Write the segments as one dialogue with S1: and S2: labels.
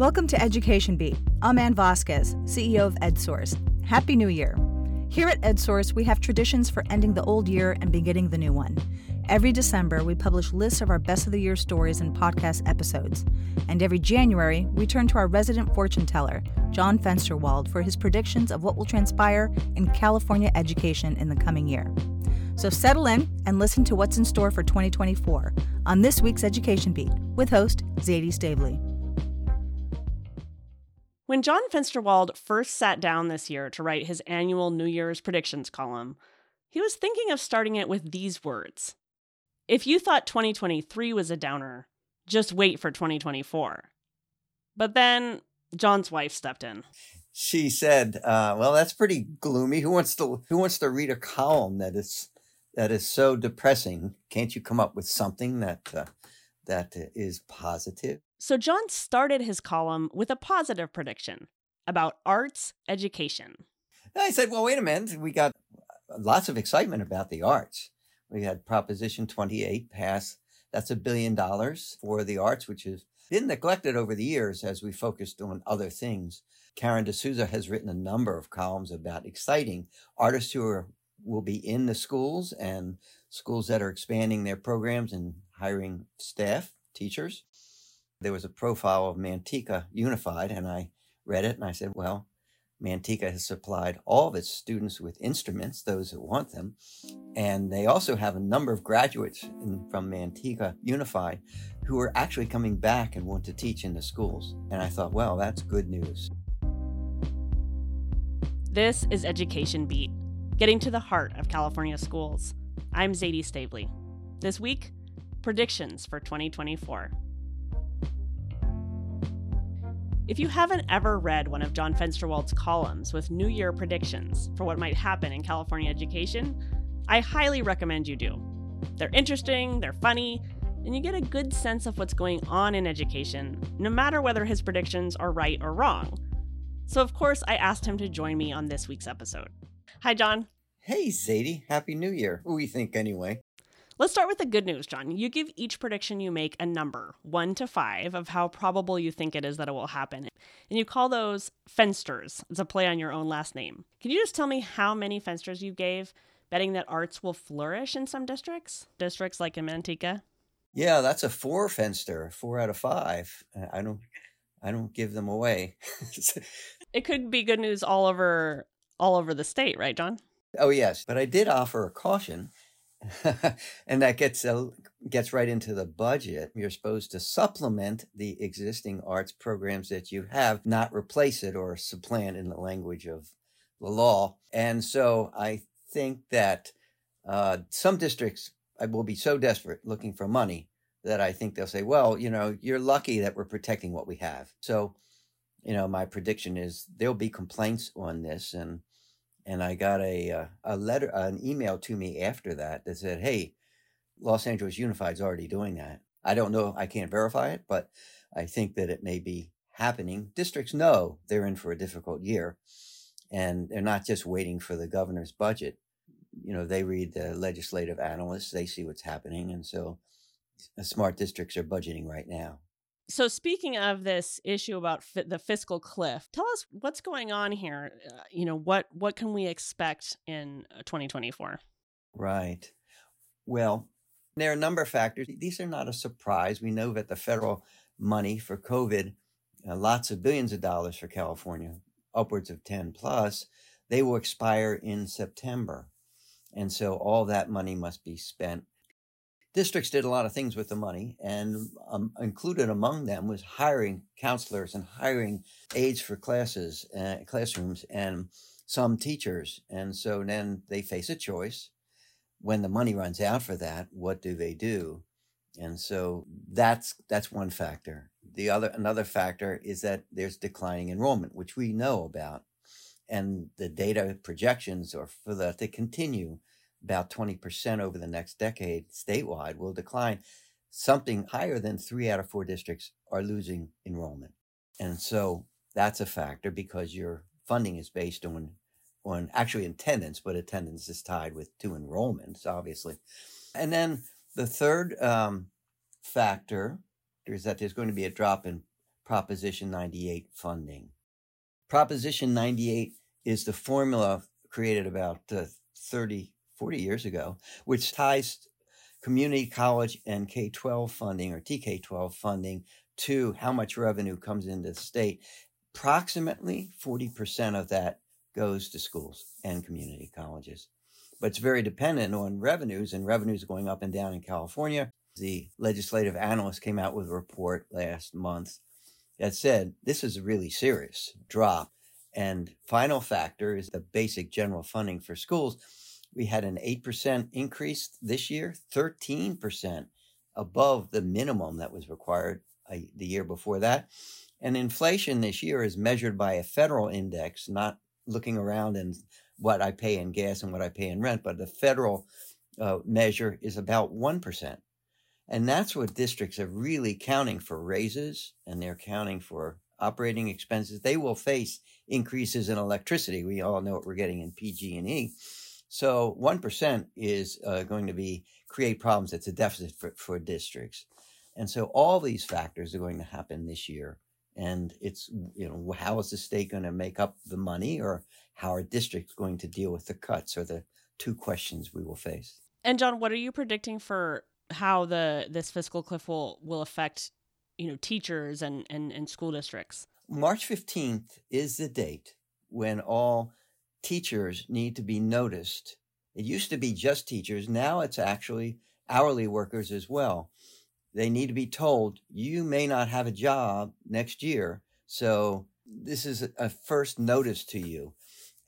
S1: Welcome to Education Beat. I'm Ann Vasquez, CEO of EdSource. Happy New Year. Here at EdSource, we have traditions for ending the old year and beginning the new one. Every December, we publish lists of our best of the year stories and podcast episodes. And every January, we turn to our resident fortune teller, John Fensterwald, for his predictions of what will transpire in California education in the coming year. So settle in and listen to what's in store for 2024 on this week's Education Beat with host Zaidee Stavely.
S2: When John Fensterwald first sat down this year to write his annual New Year's predictions column, he was thinking of starting it with these words If you thought 2023 was a downer, just wait for 2024. But then John's wife stepped in.
S3: She said, uh, "Well, that's pretty gloomy. Who wants to Who wants to read a column that is that is so depressing? Can't you come up with something that uh, that is positive?"
S2: So John started his column with a positive prediction about arts education.
S3: I said, well, wait a minute. We got uh, lots of excitement about the arts. We had Proposition 28 pass. That's a billion dollars for the arts, which has been neglected over the years as we focused on other things. Karen D'Souza has written a number of columns about exciting artists who are, will be in the schools and schools that are expanding their programs and hiring staff, teachers there was a profile of Manteca Unified, and I read it and I said, well, Manteca has supplied all of its students with instruments, those that want them. And they also have a number of graduates in, from Manteca Unified who are actually coming back and want to teach in the schools. And I thought, well, that's good news.
S2: This is Education Beat, getting to the heart of California schools. I'm Zaidee Stavely. This week, predictions for 2024. If you haven't ever read one of John Fensterwald's columns with New Year predictions for what might happen in California education, I highly recommend you do. They're interesting, they're funny, and you get a good sense of what's going on in education, no matter whether his predictions are right or wrong. So, of course, I asked him to join me on this week's episode. Hi, John.
S3: Hey, Zaidee. Happy New Year. Who we think, anyway.
S2: Let's start with the good news, John. You give each prediction you make a number, one to five, of how probable you think it is that it will happen. And you call those fensters. It's a play on your own last name. Can you just tell me how many fensters you gave, betting that arts will flourish in some districts? Districts like in Manteca?
S3: Yeah, that's a four fenster, four out of five. Uh, I don't I don't give them away.
S2: it could be good news all over all over the state, right, John?
S3: Oh yes, but I did offer a caution and that gets uh, gets right into the budget. You're supposed to supplement the existing arts programs that you have, not replace it or supplant in the language of the law. And so I think that uh, some districts will be so desperate looking for money that I think they'll say, well, you know, you're lucky that we're protecting what we have. So, you know, my prediction is there'll be complaints on this and and I got a uh, a letter, an email to me after that that said, "Hey, Los Angeles Unified is already doing that." I don't know, I can't verify it, but I think that it may be happening. Districts know they're in for a difficult year, and they're not just waiting for the governor's budget. You know, they read the legislative analysts, they see what's happening, and so smart districts are budgeting right now.
S2: So, speaking of this issue about the fiscal cliff, tell us what's going on here. Uh, you know, what what can we expect in 2024?
S3: Right. Well, there are a number of factors. These are not a surprise. We know that the federal money for COVID, uh, lots of billions of dollars for California, upwards of 10 plus, they will expire in September. And so all that money must be spent districts did a lot of things with the money, and um, included among them was hiring counselors and hiring aides for classes, uh, classrooms, and some teachers. And so then they face a choice. When the money runs out for that, what do they do? And so that's that's one factor. The other another factor is that there's declining enrollment, which we know about, and the data projections are for that to continue about 20% over the next decade statewide will decline. Something higher than three out of four districts are losing enrollment. And so that's a factor because your funding is based on on actually attendance, but attendance is tied with two enrollments, obviously. And then the third um, factor is that there's going to be a drop in Proposition 98 funding. Proposition 98 is the formula created about uh, 30, 40 years ago, which ties community college and K 12 funding or TK 12 funding to how much revenue comes into the state. Approximately 40% of that goes to schools and community colleges. But it's very dependent on revenues, and revenues going up and down in California. The legislative analyst came out with a report last month that said this is a really serious drop. And final factor is the basic general funding for schools. We had an 8% increase this year, 13% above the minimum that was required uh, the year before that. And inflation this year is measured by a federal index, not looking around and what I pay in gas and what I pay in rent, but the federal uh, measure is about 1%. And that's what districts are really counting for raises and they're counting for operating expenses. They will face increases in electricity. We all know what we're getting in PG&E. So 1% is uh, going to be create problems. It's a deficit for, for districts. And so all these factors are going to happen this year. And it's, you know, how is the state going to make up the money or how are districts going to deal with the cuts are the two questions we will face.
S2: And John, what are you predicting for how the this fiscal cliff will will affect you know teachers and and, and school districts
S3: march 15th is the date when all teachers need to be noticed. It used to be just teachers now it's actually hourly workers as well. They need to be told you may not have a job next year so this is a first notice to you.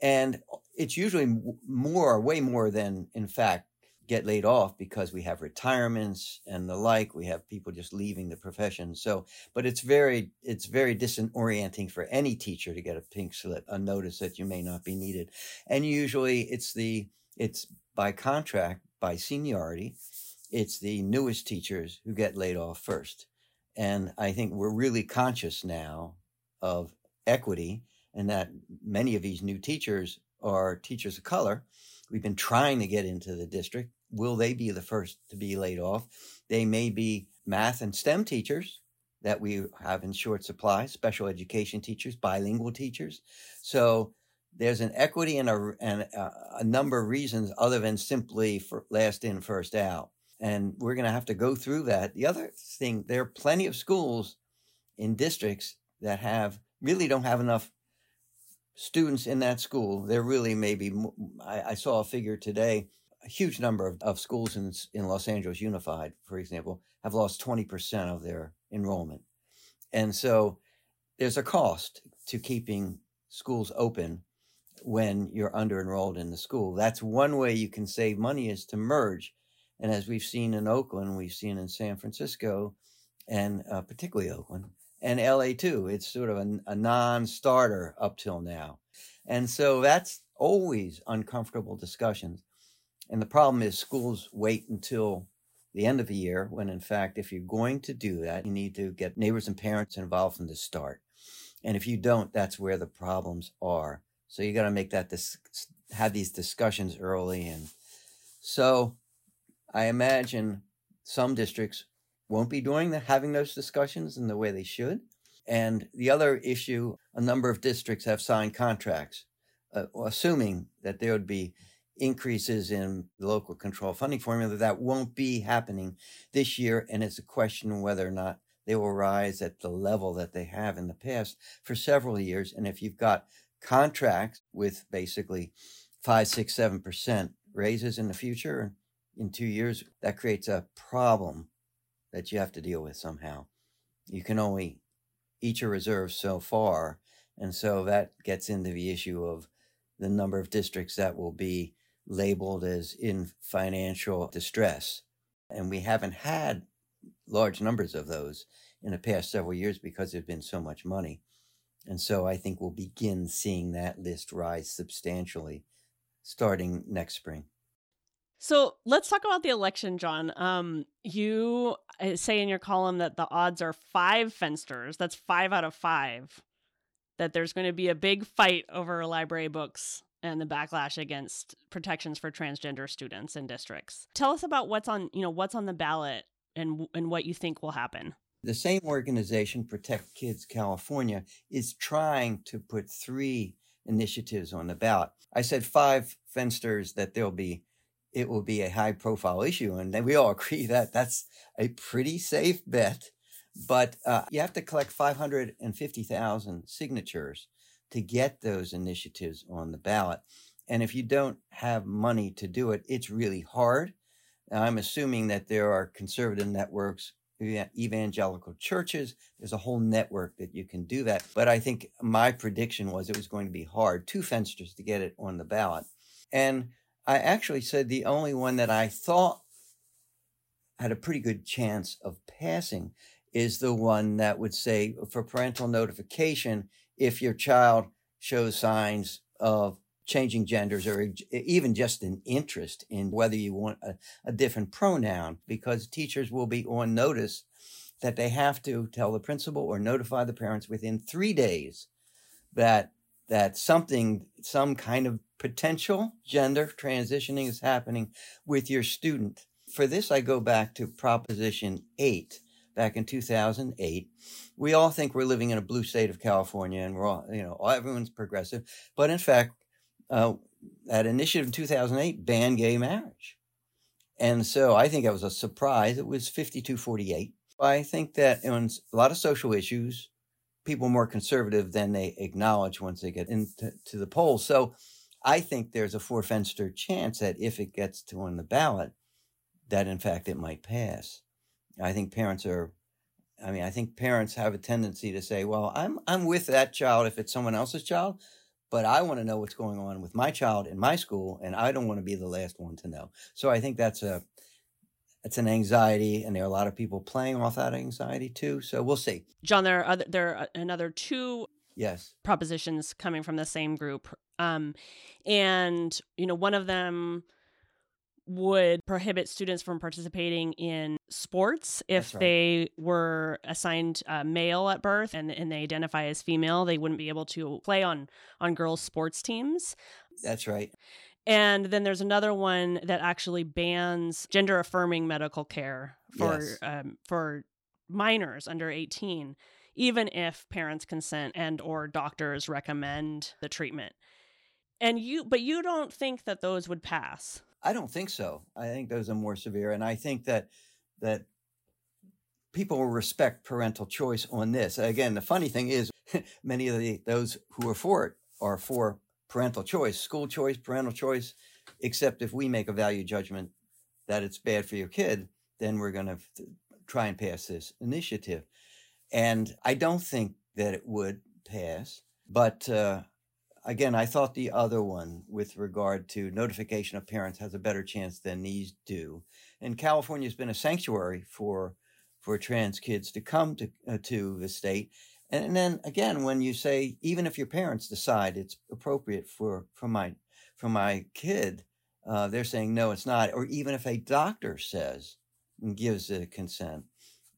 S3: And it's usually more way more than in fact get laid off because we have retirements and the like. We have people just leaving the profession. So, but it's very, it's very disorienting for any teacher to get a pink slip, a notice that you may not be needed. And usually it's the, it's by contract, by seniority. It's the newest teachers who get laid off first. And I think we're really conscious now of equity and that many of these new teachers are teachers of color We've been trying to get into the district. Will they be the first to be laid off? They may be math and STEM teachers that we have in short supply, special education teachers, bilingual teachers. So there's an equity and a, and a, a number of reasons other than simply last in, first out. And we're going to have to go through that. The other thing, there are plenty of schools in districts that have really don't have enough students in that school, there really may be, I, I saw a figure today, a huge number of, of schools in, in Los Angeles Unified, for example, have lost 20% of their enrollment. And so there's a cost to keeping schools open when you're under enrolled in the school. That's one way you can save money is to merge. And as we've seen in Oakland, we've seen in San Francisco, and uh, particularly Oakland, and LA too. It's sort of a, a non starter up till now. And so that's always uncomfortable discussions. And the problem is schools wait until the end of the year when, in fact, if you're going to do that, you need to get neighbors and parents involved from the start. And if you don't, that's where the problems are. So you got to make that, this have these discussions early. And so I imagine some districts won't be doing the, having those discussions in the way they should. And the other issue, a number of districts have signed contracts, uh, assuming that there would be increases in the local control funding formula. That won't be happening this year. And it's a question whether or not they will rise at the level that they have in the past for several years. And if you've got contracts with basically five, six, seven percent raises in the future in two years, that creates a problem that you have to deal with somehow. You can only eat your reserves so far. And so that gets into the issue of the number of districts that will be labeled as in financial distress. And we haven't had large numbers of those in the past several years because there's been so much money. And so I think we'll begin seeing that list rise substantially starting next spring.
S2: So let's talk about the election, John. Um, you uh, say in your column that the odds are five fensters. That's five out of five. That there's going to be a big fight over library books and the backlash against protections for transgender students in districts. Tell us about what's on, you know, what's on the ballot and and what you think will happen.
S3: The same organization, Protect Kids California, is trying to put three initiatives on the ballot. I said five fensters that there'll be it will be a high profile issue. And we all agree that that's a pretty safe bet. But uh, you have to collect 550,000 signatures to get those initiatives on the ballot. And if you don't have money to do it, it's really hard. I'm assuming that there are conservative networks, evangelical churches. There's a whole network that you can do that. But I think my prediction was it was going to be hard, two fensters to get it on the ballot. And I actually said the only one that I thought had a pretty good chance of passing is the one that would say for parental notification if your child shows signs of changing genders or even just an interest in whether you want a, a, different pronoun because teachers will be on notice that they have to tell the principal or notify the parents within three days that that something some kind of potential gender transitioning is happening with your student for this i go back to proposition 8 back in 2008. We all think we're living in a blue state of California and we're all, you know, everyone's progressive. But in fact, uh, that initiative in 2008 banned gay marriage. And so I think that was a surprise. It was 5248. I think that on a lot of social issues, people are more conservative than they acknowledge once they get into the polls. So I think there's a four fenster chance that if it gets to on the ballot, that in fact it might pass. I think parents are I mean, I think parents have a tendency to say, "Well, I'm I'm with that child if it's someone else's child, but I want to know what's going on with my child in my school, and I don't want to be the last one to know." So I think that's a it's an anxiety, and there are a lot of people playing off that anxiety too. So we'll see.
S2: John, there are other, there are another two
S3: yes
S2: propositions coming from the same group, um, and you know one of them would prohibit students from participating in sports if right. they were assigned uh, male at birth and, and they identify as female they wouldn't be able to play on on girls sports teams
S3: that's right
S2: and then there's another one that actually bans gender affirming medical care for yes. um, for minors under 18 even if parents consent and or doctors recommend the treatment and you but you don't think that those would pass
S3: I don't think so. I think those are more severe, and I think that that people will respect parental choice on this. Again, the funny thing is, many of the those who are for it are for parental choice, school choice, parental choice. Except if we make a value judgment that it's bad for your kid, then we're going to try and pass this initiative. And I don't think that it would pass, but uh, again, I thought the other one with regard to notification of parents has a better chance than these do. And California has been a sanctuary for for trans kids to come to uh, to the state. And, and, then again, when you say even if your parents decide it's appropriate for for my for my kid, uh, they're saying no, it's not. Or even if a doctor says and gives a consent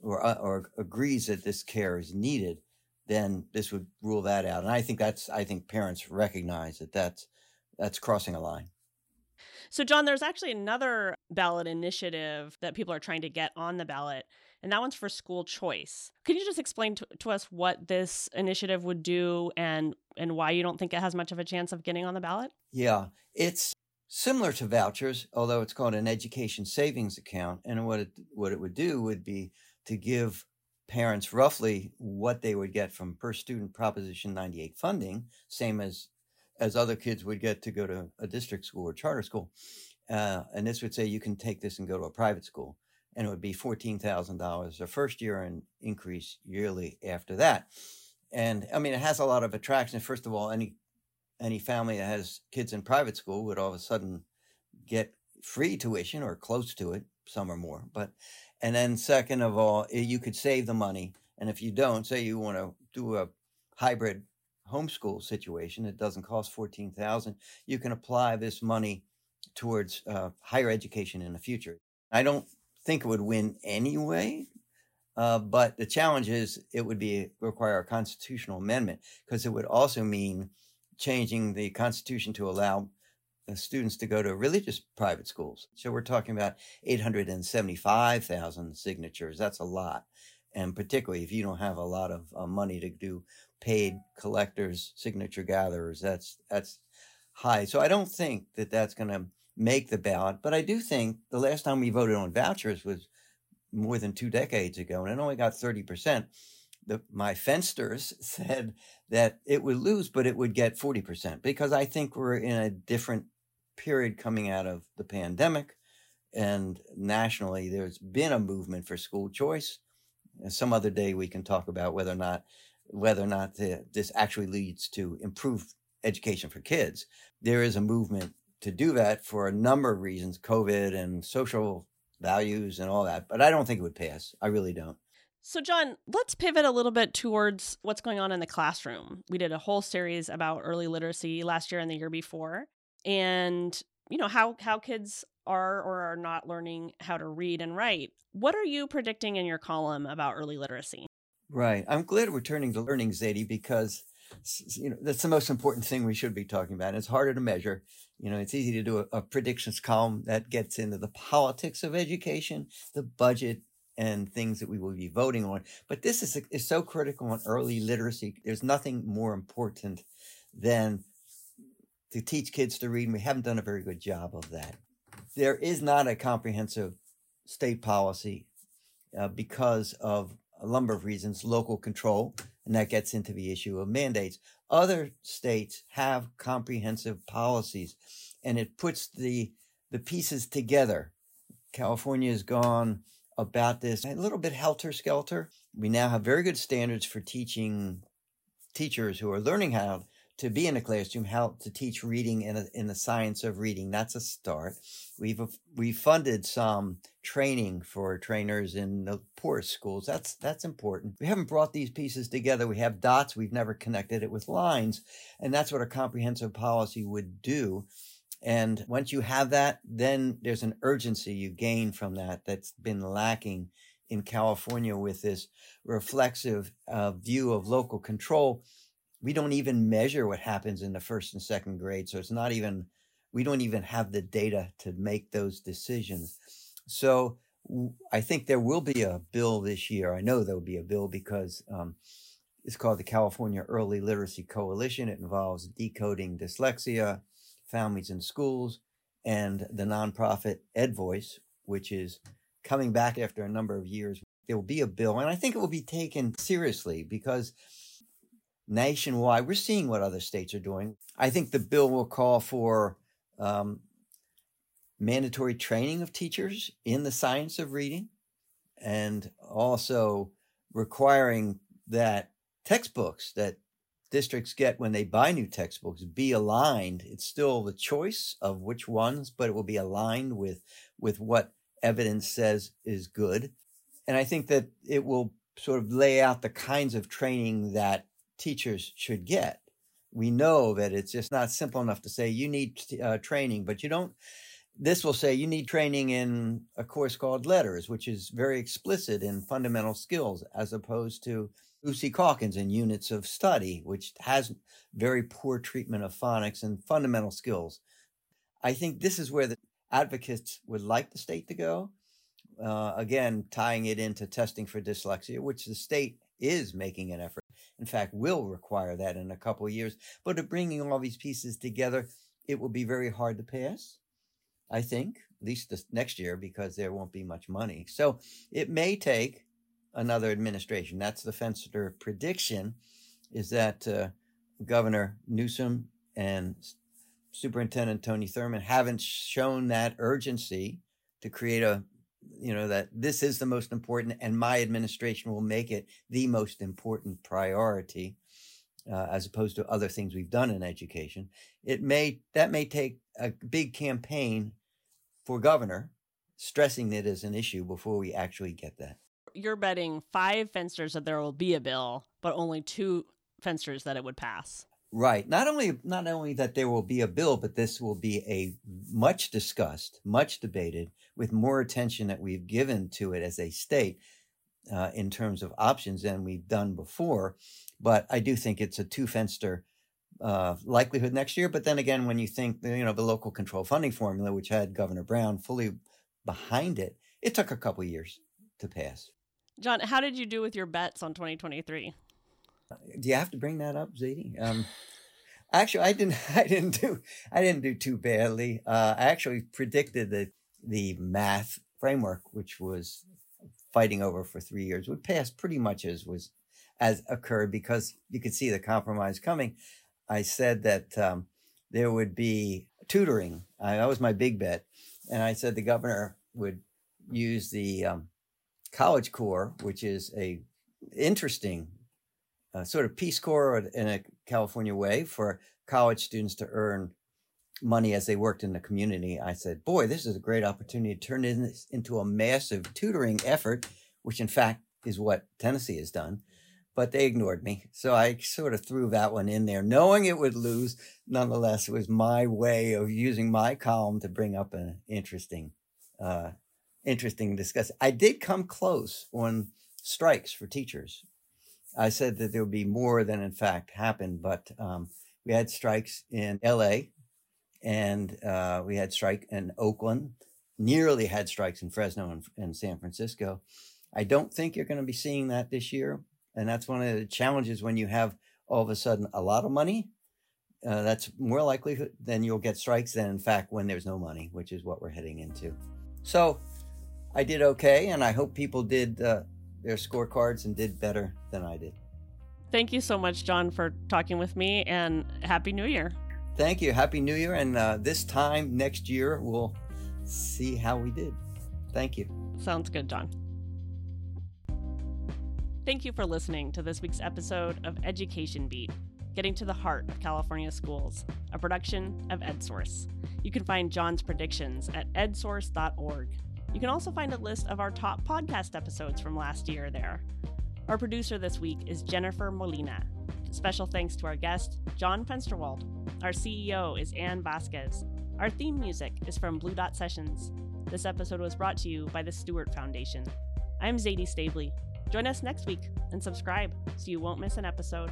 S3: or uh, or agrees that this care is needed, then this would rule that out. And I think that's I think parents recognize that that's that's crossing a line.
S2: So John, there's actually another ballot initiative that people are trying to get on the ballot, and that one's for school choice. Can you just explain to, to us what this initiative would do and and why you don't think it has much of a chance of getting on the ballot?
S3: Yeah, it's similar to vouchers, although it's called an education savings account. And what it what it would do would be to give parents roughly what they would get from per student Proposition 98 funding, same as as other kids would get to go to a district school or charter school. Uh, and this would say you can take this and go to a private school, and it would be fourteen thousand dollars the first year and increase yearly after that. And I mean, it has a lot of attraction. First of all, any any family that has kids in private school would all of a sudden get free tuition or close to it, some or more. But and then second of all, eh, you could save the money. And if you don't, say you want to do a hybrid homeschool situation, it doesn't cost 14,000. You can apply this money towards uh, higher education in the future. I don't think it would win anyway, uh, but the challenge is it would be require a constitutional amendment because it would also mean changing the constitution to allow students to go to religious private schools. So we're talking about 875,000 signatures. That's a lot. And particularly if you don't have a lot of uh, money to do paid collectors, signature gatherers, that's, that's high. So I don't think that that's going to make the ballot, but I do think the last time we voted on vouchers was more than two decades ago, and it only got 30%. The, my fensters said that it would lose, but it would get 40% because I think we're in a different period coming out of the pandemic. And nationally, there's been a movement for school choice. And some other day we can talk about whether or not whether or not the, this actually leads to improved education for kids. There is a movement to do that for a number of reasons, COVID and social values and all that. But I don't think it would pass. I really don't.
S2: So, John, let's pivot a little bit towards what's going on in the classroom. We did a whole series about early literacy last year and the year before, and you know how how kids are or are not learning how to read and write. What are you predicting in your column about early literacy?
S3: Right. I'm glad we're turning to learning, Zaidee, because you know that's the most important thing we should be talking about. And It's harder to measure. You know, it's easy to do a, a predictions column that gets into the politics of education, the budget, and things that we will be voting on. But this is, is so critical on early literacy. There's nothing more important than to teach kids to read. And we haven't done a very good job of that. There is not a comprehensive state policy uh, because of a number of reasons, local control, and that gets into the issue of mandates. Other states have comprehensive policies and it puts the, the pieces together. California has gone about this a little bit helter skelter. We now have very good standards for teaching teachers who are learning how to be in a classroom, how to teach reading in, a, in the science of reading. That's a start. We've we funded some training for trainers in the poorest schools. That's that's important. We haven't brought these pieces together. We have dots. We've never connected it with lines, and that's what a comprehensive policy would do. And once you have that, then there's an urgency you gain from that that's been lacking in California with this reflexive uh, view of local control we don't even measure what happens in the first and second grade. So it's not even, we don't even have the data to make those decisions. So I think there will be a bill this year. I know there will be a bill because um, it's called the California Early Literacy Coalition. It involves decoding dyslexia, families and schools, and the nonprofit EdVoice, which is coming back after a number of years. There will be a bill, and I think it will be taken seriously because nationwide. We're seeing what other states are doing. I think the bill will call for um, mandatory training of teachers in the science of reading and also requiring that textbooks that districts get when they buy new textbooks be aligned it's still the choice of which ones but it will be aligned with with what evidence says is good and i think that it will sort of lay out the kinds of training that teachers should get. We know that it's just not simple enough to say you need uh, training, but you don't. This will say you need training in a course called LETRS, which is very explicit in fundamental skills, as opposed to Lucy Calkins in units of study, which has very poor treatment of phonics and fundamental skills. I think this is where the advocates would like the state to go. Uh, again, tying it into testing for dyslexia, which the state is making an effort in fact, will require that in a couple of years. But of bringing all these pieces together, it will be very hard to pass, I think, at least this next year, because there won't be much money. So it may take another administration. That's the Fenster prediction is that uh, Governor Newsom and Superintendent Tony Thurmond haven't shown that urgency to create a you know that this is the most important and my administration will make it the most important priority uh, as opposed to other things we've done in education. It may that may take a big campaign for governor stressing it as an issue before we actually get that.
S2: You're betting five fensters that there will be a bill but only two fensters that it would pass
S3: Right. Not only not only that there will be a bill, but this will be a much discussed, much debated, with more attention that we've given to it as a state uh, in terms of options than we've done before. But I do think it's a two fenster uh, likelihood next year. But then again, when you think you know the local control funding formula, which had Governor Brown fully behind it, it took a couple years to pass.
S2: John, how did you do with your bets on 2023?
S3: Do you have to bring that up, Zaidee? Um, actually, I didn't. I didn't do. I didn't do too badly. Uh, I actually predicted that the math framework, which was fighting over for three years, would pass pretty much as was as occurred because you could see the compromise coming. I said that um, there would be tutoring. I, that was my big bet, and I said the governor would use the um, College Corps, which is a interesting sort of Peace Corps in a California way for college students to earn money as they worked in the community. I said, boy, this is a great opportunity to turn this into a massive tutoring effort, which in fact is what Tennessee has done. But they ignored me. So I sort of threw that one in there, knowing it would lose. Nonetheless, it was my way of using my column to bring up an interesting uh, interesting discussion. I did come close on strikes for teachers. I said that there would be more than in fact happened, but um, we had strikes in L.A. and uh, we had strike in Oakland. Nearly had strikes in Fresno and, and San Francisco. I don't think you're going to be seeing that this year, and that's one of the challenges when you have all of a sudden a lot of money. Uh, that's more likely than you'll get strikes than in fact when there's no money, which is what we're heading into. So I did okay, and I hope people did uh, their scorecards and did better than I did.
S2: Thank you so much, John, for talking with me, and Happy New Year.
S3: Thank you. Happy New Year. And uh, this time next year, we'll see how we did. Thank you.
S2: Sounds good, John. Thank you for listening to this week's episode of Education Beat, getting to the heart of California schools, a production of EdSource. You can find John's predictions at edsource.org. You can also find a list of our top podcast episodes from last year there. Our producer this week is Jennifer Molina. Special thanks to our guest, John Fensterwald. Our CEO is Ann Vasquez. Our theme music is from Blue Dot Sessions. This episode was brought to you by the Stuart Foundation. I'm Zaidee Stavely. Join us next week and subscribe so you won't miss an episode.